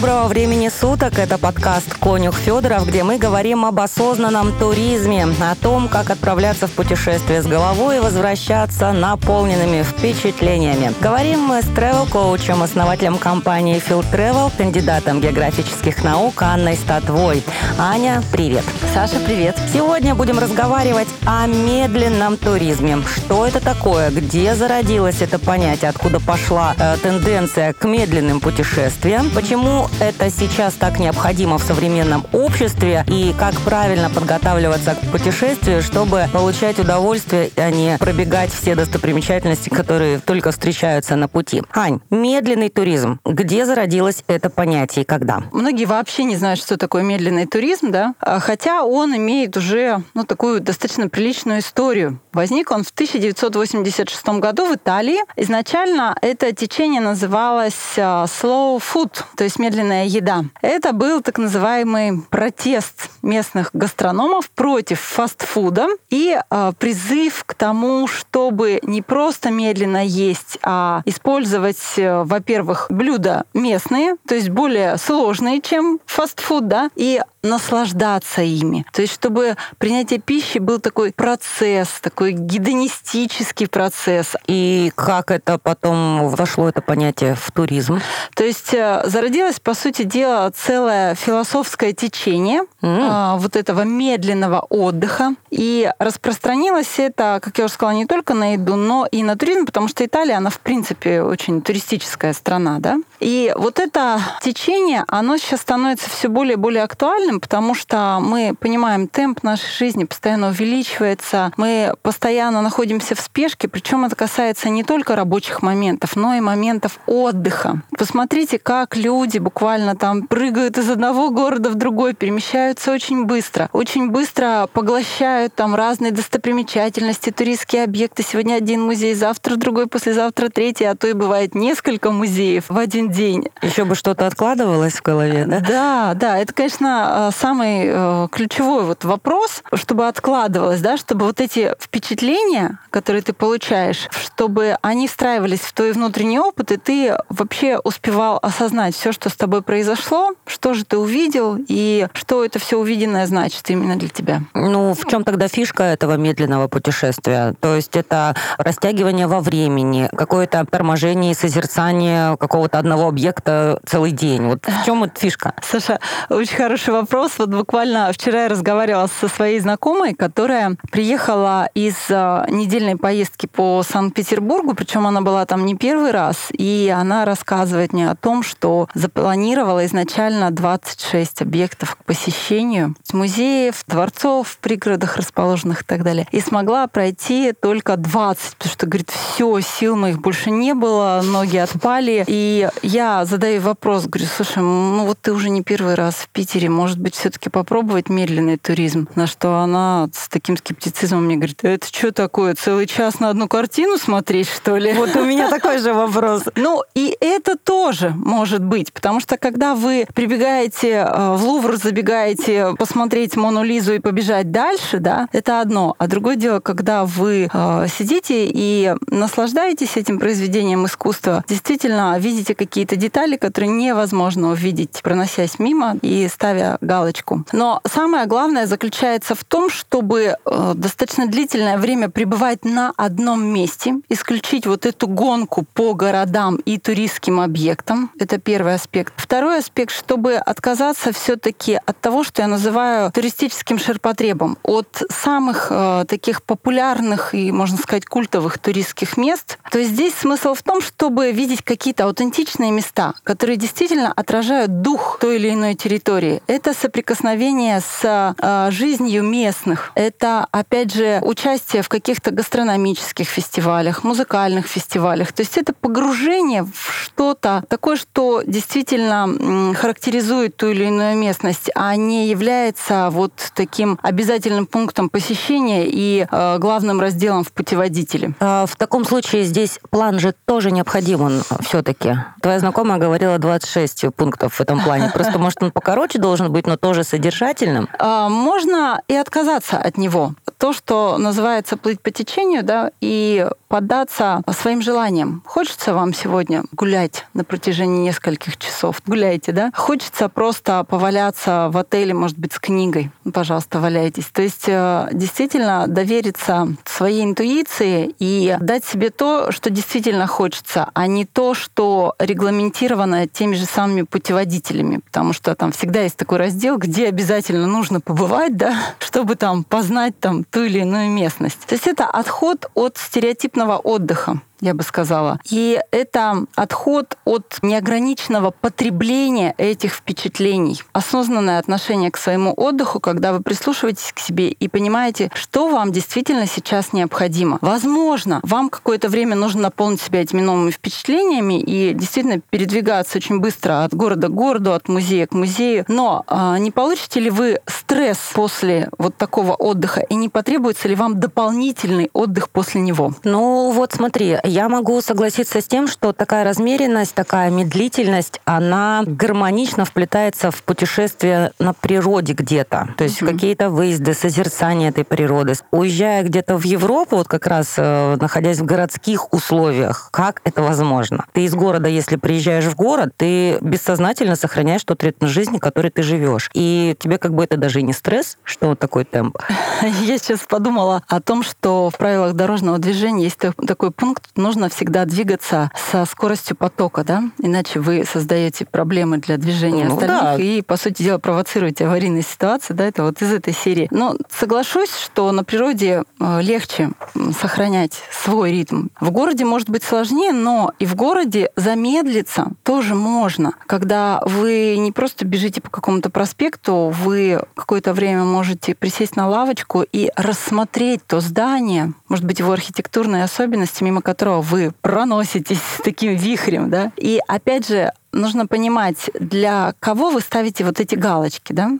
Доброго времени суток. Это подкаст «Конюх Федоров», где мы говорим об осознанном туризме, о том, как отправляться в путешествие с головой и возвращаться наполненными впечатлениями. Говорим мы с travel-коучем, основателем компании Field Travel, кандидатом географических наук Анной Статвой. Аня, привет. Саша, привет. Сегодня будем разговаривать о медленном туризме. Что это такое? Где зародилось это понятие? Откуда пошла э, тенденция к медленным путешествиям? Почему это сейчас так необходимо в современном обществе? И как правильно подготавливаться к путешествию, чтобы получать удовольствие, а не пробегать все достопримечательности, которые только встречаются на пути? Ань, медленный туризм. Где зародилось это понятие и когда? Многие вообще не знают, что такое медленный туризм, да? А, Хотя он имеет уже ну, такую достаточно приличную историю. Возник он в 1986 году в Италии. Изначально это течение называлось а, slow food, то есть медленная еда. Это был так называемый протест местных гастрономов против фастфуда и а, призыв к тому, чтобы не просто медленно есть, а использовать, э, во-первых, блюда местные, то есть более сложные, чем фастфуд, да, и наслаждаться ими. То есть, чтобы принятие пищи был такой процесс, такой гедонистический процесс. И как это потом вошло, это понятие, в туризм? То есть э, зародилось, по сути дела, целое философское течение mm. Вот этого медленного отдыха. И распространилось это, как я уже сказала, не только на еду, но и на туризм, потому что Италия, она, в принципе, очень туристическая страна, да. И вот это течение, оно сейчас становится все более и более актуальным, потому что мы понимаем, темп нашей жизни постоянно увеличивается, мы постоянно находимся в спешке, причем это касается не только рабочих моментов, но и моментов отдыха. Посмотрите, как люди буквально там прыгают из одного города в другой, перемещаются очень быстро, очень быстро поглощают там разные достопримечательности, туристские объекты. Сегодня один музей, завтра другой, послезавтра третий, а то и бывает несколько музеев в один день. Еще бы что-то откладывалось в голове, да? Да, да, это, конечно, самый э, ключевой вот вопрос, чтобы откладывалось, да, чтобы вот эти впечатления, которые ты получаешь, чтобы они встраивались в твой внутренний опыт, и ты вообще успевал осознать все, что с тобой произошло, что же ты увидел и что это все увиденное значит именно для тебя. Ну, в чем тогда фишка этого медленного путешествия? То есть это растягивание во времени, какое-то торможение и созерцание какого-то одного объекта целый день. Вот в чем эта фишка? Саша, очень хороший вопрос. Вот буквально вчера я разговаривала со своей знакомой, которая приехала из э, недельной поездки по Санкт-Петербургу, причем она была там не первый раз, и она рассказывает мне о том, что запланировала изначально 26 объектов к посещению музеев, дворцов в пригородах расположенных и так далее, и смогла пройти только 20, потому что, говорит, все, сил моих больше не было, ноги отпали, и я задаю вопрос, говорю, слушай, ну вот ты уже не первый раз в Питере, может быть, все-таки попробовать медленный туризм? На что она с таким скептицизмом мне говорит, это что такое, целый час на одну картину смотреть, что ли? Вот у меня такой же вопрос. Ну, и это тоже может быть, потому что когда вы прибегаете э, в Лувр, забегаете посмотреть Мону Лизу и побежать дальше, да, это одно. А другое дело, когда вы э, сидите и наслаждаетесь этим произведением искусства, действительно видите какие-то детали, которые невозможно увидеть, проносясь мимо и ставя галочку. Но самое главное заключается в том, чтобы э, достаточно длительное время пребывать на одном месте, исключить вот эту гонку по городам и туристским объектам. Это первый аспект. Второй аспект, чтобы отказаться все-таки от того, что я называю туристическим ширпотребом, от самых э, таких популярных и, можно сказать, культовых туристских мест. То здесь смысл в том, чтобы видеть какие-то аутентичные места, которые действительно отражают дух той или иной территории. Это соприкосновение с э, жизнью местных. Это, опять же, участие в каких-то гастрономических фестивалях, музыкальных фестивалях. То есть это погружение в что-то такое, что действительно характеризует ту или иную местность, а не является вот таким обязательным пунктом посещения и э, главным разделом в путеводителе. А в таком случае здесь план же тоже необходим он все-таки. Твоя знакомая говорила 26 пунктов в этом плане. Просто, может, он покороче должен быть, но тоже содержательным. А, можно и отказаться от него. То, что называется плыть по течению, да, и поддаться своим желаниям. Хочется вам сегодня гулять на протяжении нескольких часов? Гуляйте, да? Хочется просто поваляться в отеле, может быть, с книгой? Пожалуйста, валяйтесь. То есть э, действительно довериться своей интуиции и дать себе то, что действительно хочется, а не то, что регламентировано теми же самыми путеводителями. Потому что там всегда есть такой раздел, где обязательно нужно побывать, да, чтобы там познать там ту или иную местность. То есть это отход от стереотипного отдыха я бы сказала. И это отход от неограниченного потребления этих впечатлений. Осознанное отношение к своему отдыху, когда вы прислушиваетесь к себе и понимаете, что вам действительно сейчас необходимо. Возможно, вам какое-то время нужно наполнить себя этими новыми впечатлениями и действительно передвигаться очень быстро от города к городу, от музея к музею. Но а, не получите ли вы стресс после вот такого отдыха и не потребуется ли вам дополнительный отдых после него? Ну вот смотри, я могу согласиться с тем, что такая размеренность, такая медлительность, она гармонично вплетается в путешествие на природе где-то. То есть mm-hmm. какие-то выезды, созерцание этой природы. Уезжая где-то в Европу, вот как раз э, находясь в городских условиях, как это возможно? Ты из города, если приезжаешь в город, ты бессознательно сохраняешь тот ритм жизни, который ты живешь. И тебе как бы это даже и не стресс, что вот такой темп. Я сейчас подумала о том, что в правилах дорожного движения есть такой пункт нужно всегда двигаться со скоростью потока, да? Иначе вы создаете проблемы для движения ну, остальных да. и, по сути дела, провоцируете аварийные ситуации, да? Это вот из этой серии. Но соглашусь, что на природе э, легче сохранять свой ритм. В городе может быть сложнее, но и в городе замедлиться тоже можно. Когда вы не просто бежите по какому-то проспекту, вы какое-то время можете присесть на лавочку и рассмотреть то здание, может быть, его архитектурные особенности, мимо которого которого вы проноситесь таким вихрем, да. И опять же, нужно понимать, для кого вы ставите вот эти галочки, да,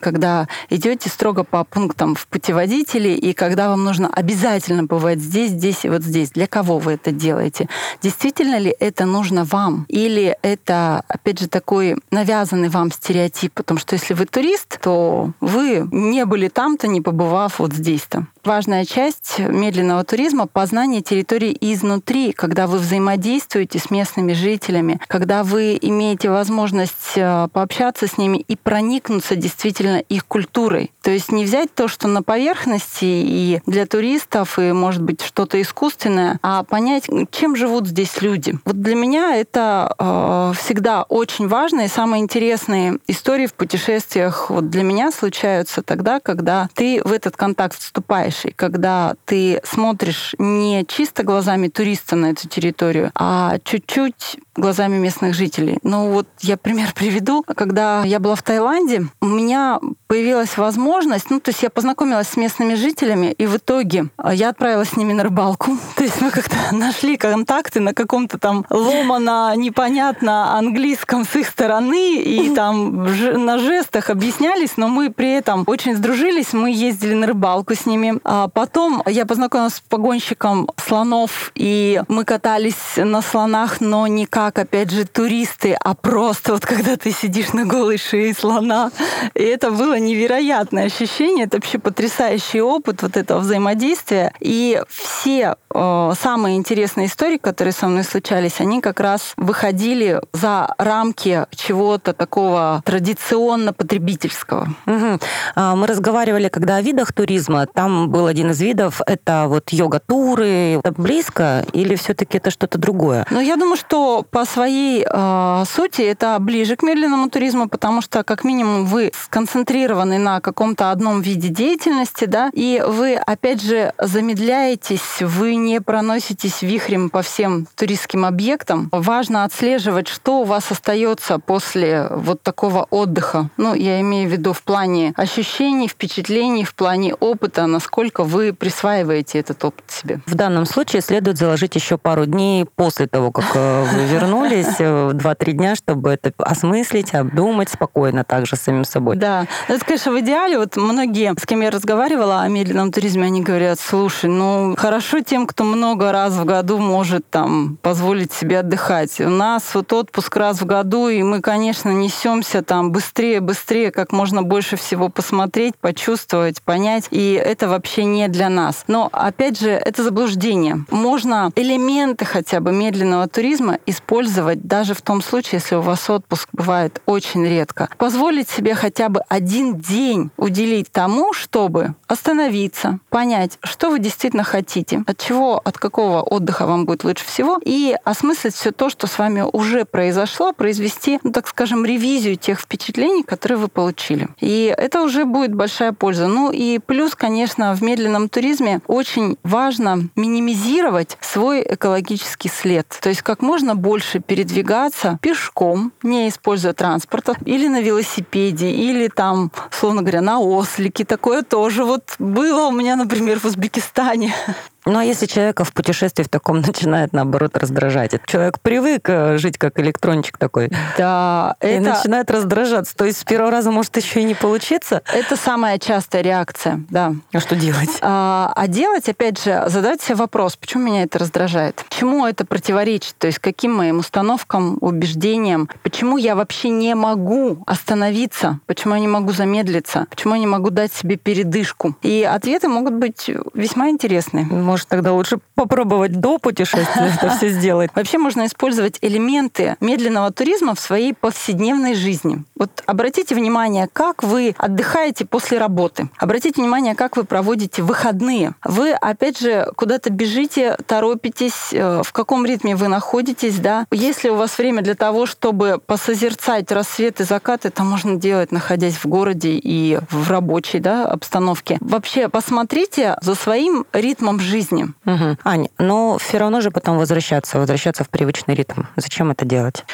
когда идете строго по пунктам в путеводителе, и когда вам нужно обязательно бывать здесь, здесь и вот здесь. Для кого вы это делаете? Действительно ли это нужно вам? Или это, опять же, такой навязанный вам стереотип? Потому что если вы турист, то вы не были там-то, не побывав вот здесь-то. Важная часть медленного туризма — познание территории изнутри, когда вы взаимодействуете с местными жителями, когда вы имеете возможность э, пообщаться с ними и проникнуться действительно их культурой. То есть не взять то, что на поверхности и для туристов, и, может быть, что-то искусственное, а понять, чем живут здесь люди. Вот для меня это э, всегда очень важно, и самые интересные истории в путешествиях вот для меня случаются тогда, когда ты в этот контакт вступаешь, и когда ты смотришь не чисто глазами туриста на эту территорию, а чуть-чуть глазами местных жителей. Ну вот я пример приведу. Когда я была в Таиланде, у меня появилась возможность, ну то есть я познакомилась с местными жителями, и в итоге а, я отправилась с ними на рыбалку. То есть мы как-то нашли контакты на каком-то там ломано, непонятно английском с их стороны, и там на жестах объяснялись, но мы при этом очень сдружились, мы ездили на рыбалку с ними. А потом я познакомилась с погонщиком слонов, и мы катались на слонах, но никак как, опять же, туристы, а просто вот когда ты сидишь на голой шее слона. И это было невероятное ощущение, это вообще потрясающий опыт вот этого взаимодействия. И все э, самые интересные истории, которые со мной случались, они как раз выходили за рамки чего-то такого традиционно потребительского. Угу. Мы разговаривали, когда о видах туризма, там был один из видов, это вот йога-туры. Это близко или все-таки это что-то другое? Ну, я думаю, что по своей э, сути это ближе к медленному туризму, потому что как минимум вы сконцентрированы на каком-то одном виде деятельности, да, и вы опять же замедляетесь, вы не проноситесь вихрем по всем туристским объектам. Важно отслеживать, что у вас остается после вот такого отдыха. Ну, я имею в виду в плане ощущений, впечатлений, в плане опыта, насколько вы присваиваете этот опыт себе. В данном случае следует заложить еще пару дней после того, как э, вы вернулись вернулись в 2-3 дня, чтобы это осмыслить, обдумать спокойно также с самим собой. Да. Это, конечно, в идеале. Вот многие, с кем я разговаривала о медленном туризме, они говорят, слушай, ну хорошо тем, кто много раз в году может там позволить себе отдыхать. У нас вот отпуск раз в году, и мы, конечно, несемся там быстрее, быстрее, как можно больше всего посмотреть, почувствовать, понять. И это вообще не для нас. Но, опять же, это заблуждение. Можно элементы хотя бы медленного туризма использовать даже в том случае, если у вас отпуск бывает очень редко. Позволить себе хотя бы один день уделить тому, чтобы остановиться, понять, что вы действительно хотите, от чего, от какого отдыха вам будет лучше всего, и осмыслить все то, что с вами уже произошло, произвести, ну, так скажем, ревизию тех впечатлений, которые вы получили. И это уже будет большая польза. Ну и плюс, конечно, в медленном туризме очень важно минимизировать свой экологический след. То есть как можно больше передвигаться пешком, не используя транспорта, или на велосипеде, или там, словно говоря, на ослике. Такое тоже вот было у меня, например, в Узбекистане. Ну а если человека в путешествии в таком начинает, наоборот, раздражать? Человек привык э, жить как электрончик такой. Да, и это... начинает раздражаться. То есть с первого раза может еще и не получиться? Это самая частая реакция, да. А что делать? А, а делать, опять же, задать себе вопрос, почему меня это раздражает? Чему это противоречит? То есть каким моим установкам, убеждениям? Почему я вообще не могу остановиться? Почему я не могу замедлиться? Почему я не могу дать себе передышку? И ответы могут быть весьма интересные может, тогда лучше попробовать до путешествия это все сделать. Вообще можно использовать элементы медленного туризма в своей повседневной жизни. Вот обратите внимание, как вы отдыхаете после работы. Обратите внимание, как вы проводите выходные. Вы, опять же, куда-то бежите, торопитесь, э, в каком ритме вы находитесь, да. Если у вас время для того, чтобы посозерцать рассвет и закат, это можно делать, находясь в городе и в рабочей да, обстановке. Вообще, посмотрите за своим ритмом жизни жизни. Угу. Аня, но все равно же потом возвращаться, возвращаться в привычный ритм. Зачем это делать?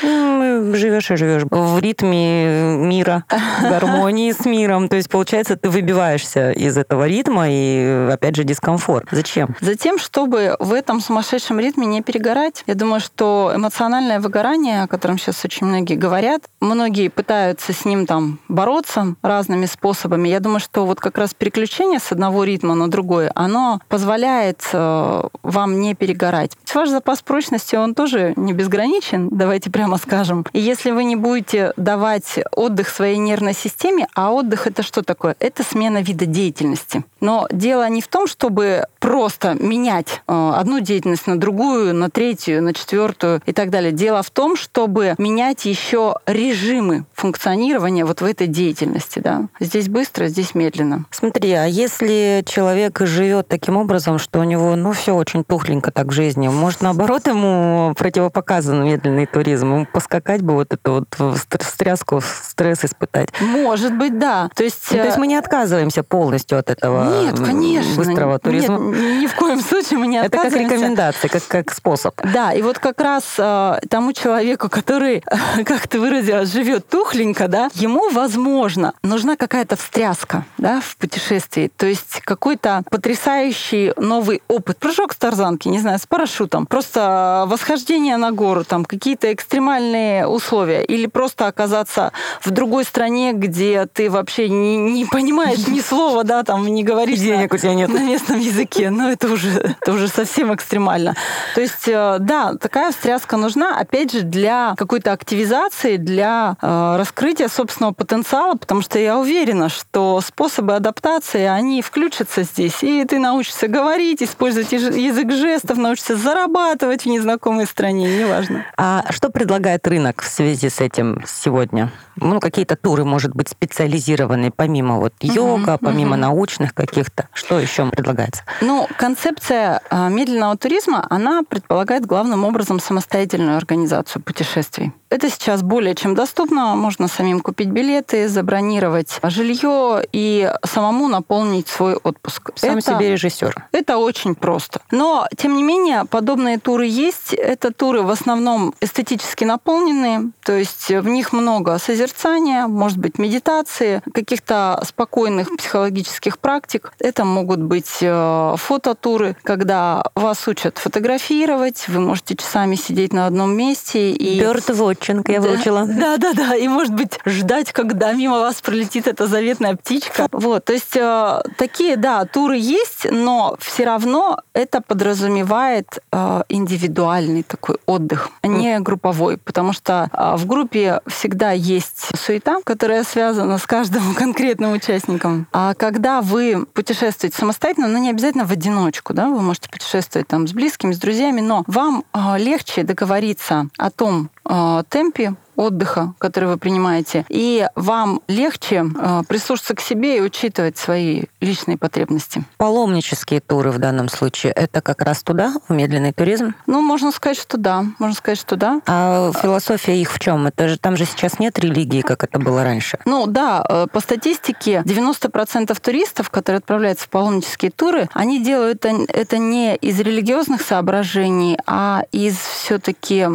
Живешь и живешь в ритме мира, гармонии с миром. То есть, получается, ты выбиваешься из этого ритма и, опять же, дискомфорт. Зачем? Затем, чтобы в этом сумасшедшем ритме не перегорать. Я думаю, что эмоциональное выгорание, о котором сейчас очень многие говорят, многие пытаются с ним там бороться разными способами. Я думаю, что вот как раз переключение с одного ритма на другой, оно позволяет Э, вам не перегорать. Ваш запас прочности, он тоже не безграничен, давайте прямо скажем. И если вы не будете давать отдых своей нервной системе, а отдых это что такое? Это смена вида деятельности. Но дело не в том, чтобы просто менять э, одну деятельность на другую, на третью, на четвертую и так далее. Дело в том, чтобы менять еще режимы функционирования вот в этой деятельности. Да. Здесь быстро, здесь медленно. Смотри, а если человек живет таким образом, что у него, ну, все очень тухленько так в жизни. Может, наоборот, ему противопоказан медленный туризм, ему поскакать бы вот эту вот стряску, стресс испытать. Может быть, да. То есть, ну, то есть мы не отказываемся полностью от этого Нет, конечно. быстрого туризма? Нет, ни в коем случае мы не Это как рекомендация, как, как способ. Да, и вот как раз э, тому человеку, который, как ты выразилась, живет тухленько, да, ему, возможно, нужна какая-то встряска да, в путешествии. То есть какой-то потрясающий новый новый опыт. Прыжок с тарзанки, не знаю, с парашютом. Просто восхождение на гору, там какие-то экстремальные условия. Или просто оказаться в другой стране, где ты вообще не, не понимаешь ни слова, да, там не говоришь денег на, у тебя нет. на местном языке. Но это уже, это уже совсем экстремально. То есть, э, да, такая встряска нужна, опять же, для какой-то активизации, для э, раскрытия собственного потенциала, потому что я уверена, что способы адаптации, они включатся здесь, и ты научишься говорить, использовать язык жестов, научиться зарабатывать в незнакомой стране, неважно. А что предлагает рынок в связи с этим сегодня? Ну, какие-то туры, может быть, специализированные, помимо вот йога, угу, помимо угу. научных каких-то. Что еще предлагается? Ну, концепция а, медленного туризма, она предполагает главным образом самостоятельную организацию путешествий. Это сейчас более чем доступно. Можно самим купить билеты, забронировать жилье и самому наполнить свой отпуск. Сам это, себе режиссер. Это очень просто. Но, тем не менее, подобные туры есть. Это туры в основном эстетически наполненные, то есть в них много созерцания созерцания, может быть медитации, каких-то спокойных психологических практик. Это могут быть э, фототуры, когда вас учат фотографировать, вы можете часами сидеть на одном месте. И... Бёрд-вотчинг я выучила. Да, да, да. И, может быть, ждать, когда мимо вас пролетит эта заветная птичка. Вот, то есть э, такие, да, туры есть, но все равно это подразумевает э, индивидуальный такой отдых, а не групповой, потому что э, в группе всегда есть суета, которая связана с каждым конкретным участником. А когда вы путешествуете самостоятельно, ну не обязательно в одиночку, да, вы можете путешествовать там с близкими, с друзьями, но вам э, легче договориться о том э, темпе, отдыха, который вы принимаете, и вам легче э, прислушаться к себе и учитывать свои личные потребности. Паломнические туры в данном случае это как раз туда, в медленный туризм? Ну, можно сказать, что да. Можно сказать, что да. А философия их в чем? Это же там же сейчас нет религии, как это было раньше. Ну да, э, по статистике 90% туристов, которые отправляются в паломнические туры, они делают это, это не из религиозных соображений, а из все-таки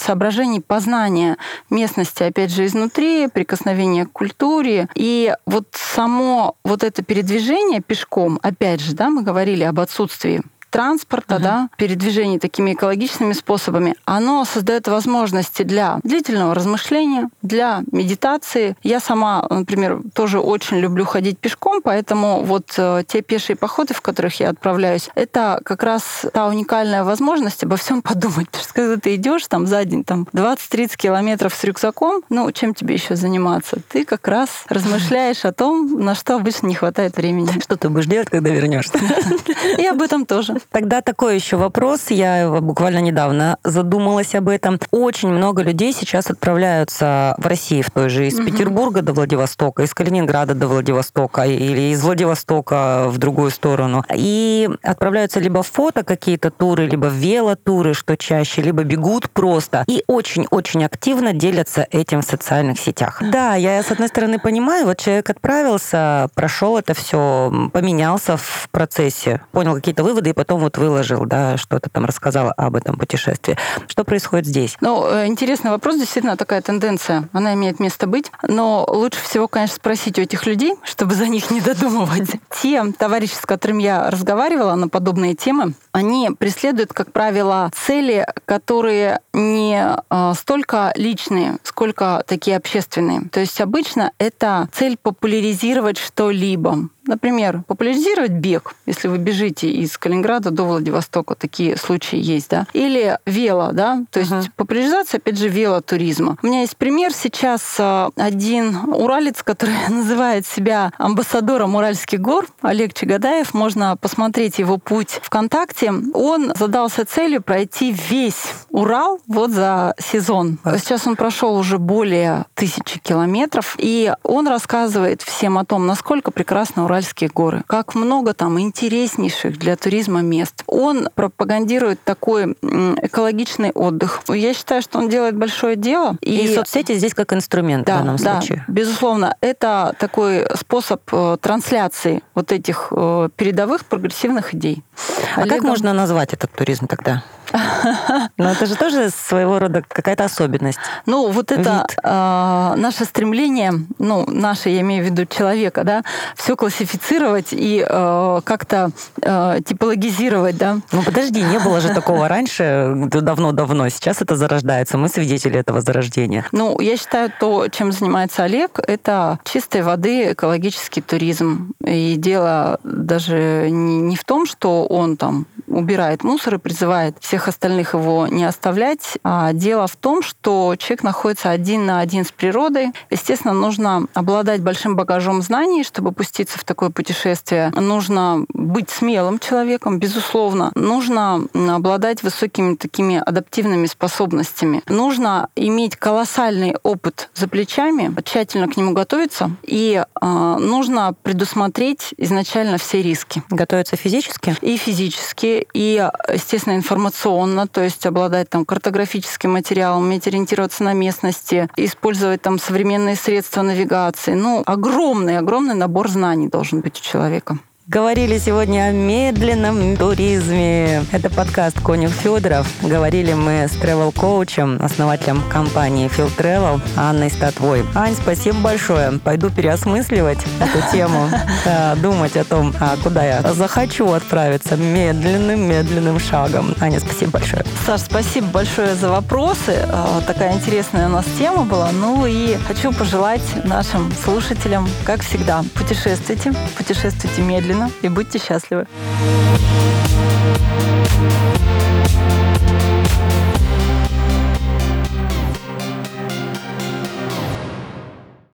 соображений познания местности, опять же, изнутри, прикосновение к культуре. И вот само вот это передвижение пешком, опять же, да, мы говорили об отсутствии транспорта, uh-huh. да, передвижений такими экологичными способами, оно создает возможности для длительного размышления, для медитации. Я сама, например, тоже очень люблю ходить пешком, поэтому вот э, те пешие походы, в которых я отправляюсь, это как раз та уникальная возможность обо всем подумать. Потому что когда ты идешь там за день там 20-30 километров с рюкзаком, ну, чем тебе еще заниматься? Ты как раз размышляешь о том, на что обычно не хватает времени. Что ты будешь делать, когда вернешься? И об этом тоже. Тогда такой еще вопрос. Я буквально недавно задумалась об этом. Очень много людей сейчас отправляются в Россию в той же из угу. Петербурга до Владивостока, из Калининграда до Владивостока или из Владивостока в другую сторону. И отправляются либо в фото какие-то туры, либо в велотуры, что чаще, либо бегут просто. И очень-очень активно делятся этим в социальных сетях. Да, я с одной стороны понимаю, вот человек отправился, прошел это все, поменялся в процессе, понял какие-то выводы и потом потом вот выложил, да, что-то там рассказала об этом путешествии. Что происходит здесь? Ну, э, интересный вопрос, действительно такая тенденция, она имеет место быть, но лучше всего, конечно, спросить у этих людей, чтобы за них не додумывать. Те товарищи, с которыми я разговаривала на подобные темы, они преследуют, как правило, цели, которые не э, столько личные, сколько такие общественные. То есть обычно это цель популяризировать что-либо. Например, популяризировать бег, если вы бежите из Калининграда до Владивостока, такие случаи есть, да. Или вело, да, то есть uh-huh. популяризация, опять же, велотуризма. У меня есть пример сейчас э, один уралец, который называет себя амбассадором Уральских гор, Олег Чагадаев, можно посмотреть его путь ВКонтакте. Он задался целью пройти весь Урал вот за сезон. Сейчас он прошел уже более тысячи километров, и он рассказывает всем о том, насколько прекрасно Урал Уральские горы. Как много там интереснейших для туризма мест. Он пропагандирует такой экологичный отдых. Я считаю, что он делает большое дело. И, и соцсети здесь как инструмент да, в данном да, случае. Безусловно, это такой способ э, трансляции вот этих э, передовых прогрессивных идей. А Олегом... как можно назвать этот туризм тогда? Но это же тоже своего рода какая-то особенность. Ну, вот это э, наше стремление, ну, наше, я имею в виду человека, да, все классифицировать и э, как-то э, типологизировать, да. Ну, подожди, не было же такого раньше, давно-давно. Сейчас это зарождается. Мы свидетели этого зарождения. Ну, я считаю, то, чем занимается Олег, это чистой воды экологический туризм. И дело даже не в том, что он там убирает мусор и призывает всех остальных его не оставлять. А дело в том, что человек находится один на один с природой. Естественно, нужно обладать большим багажом знаний, чтобы пуститься в такое путешествие. Нужно быть смелым человеком, безусловно. Нужно обладать высокими такими адаптивными способностями. Нужно иметь колоссальный опыт за плечами, тщательно к нему готовиться. И э, нужно предусмотреть изначально все риски. Готовиться физически? И физически, и, естественно, информационно, то есть обладать там картографическим материалом, уметь ориентироваться на местности, использовать там современные средства навигации. Ну, огромный, огромный набор знаний должен быть у человека. Говорили сегодня о медленном туризме. Это подкаст Конюх Федоров. Говорили мы с тревел-коучем, основателем компании Field Travel Анной Статвой. Ань, спасибо большое. Пойду переосмысливать эту тему, думать о том, а куда я захочу отправиться медленным-медленным шагом. Аня, спасибо большое. Саш, спасибо большое за вопросы. А, такая интересная у нас тема была. Ну и хочу пожелать нашим слушателям, как всегда, путешествуйте, путешествуйте медленно и будьте счастливы.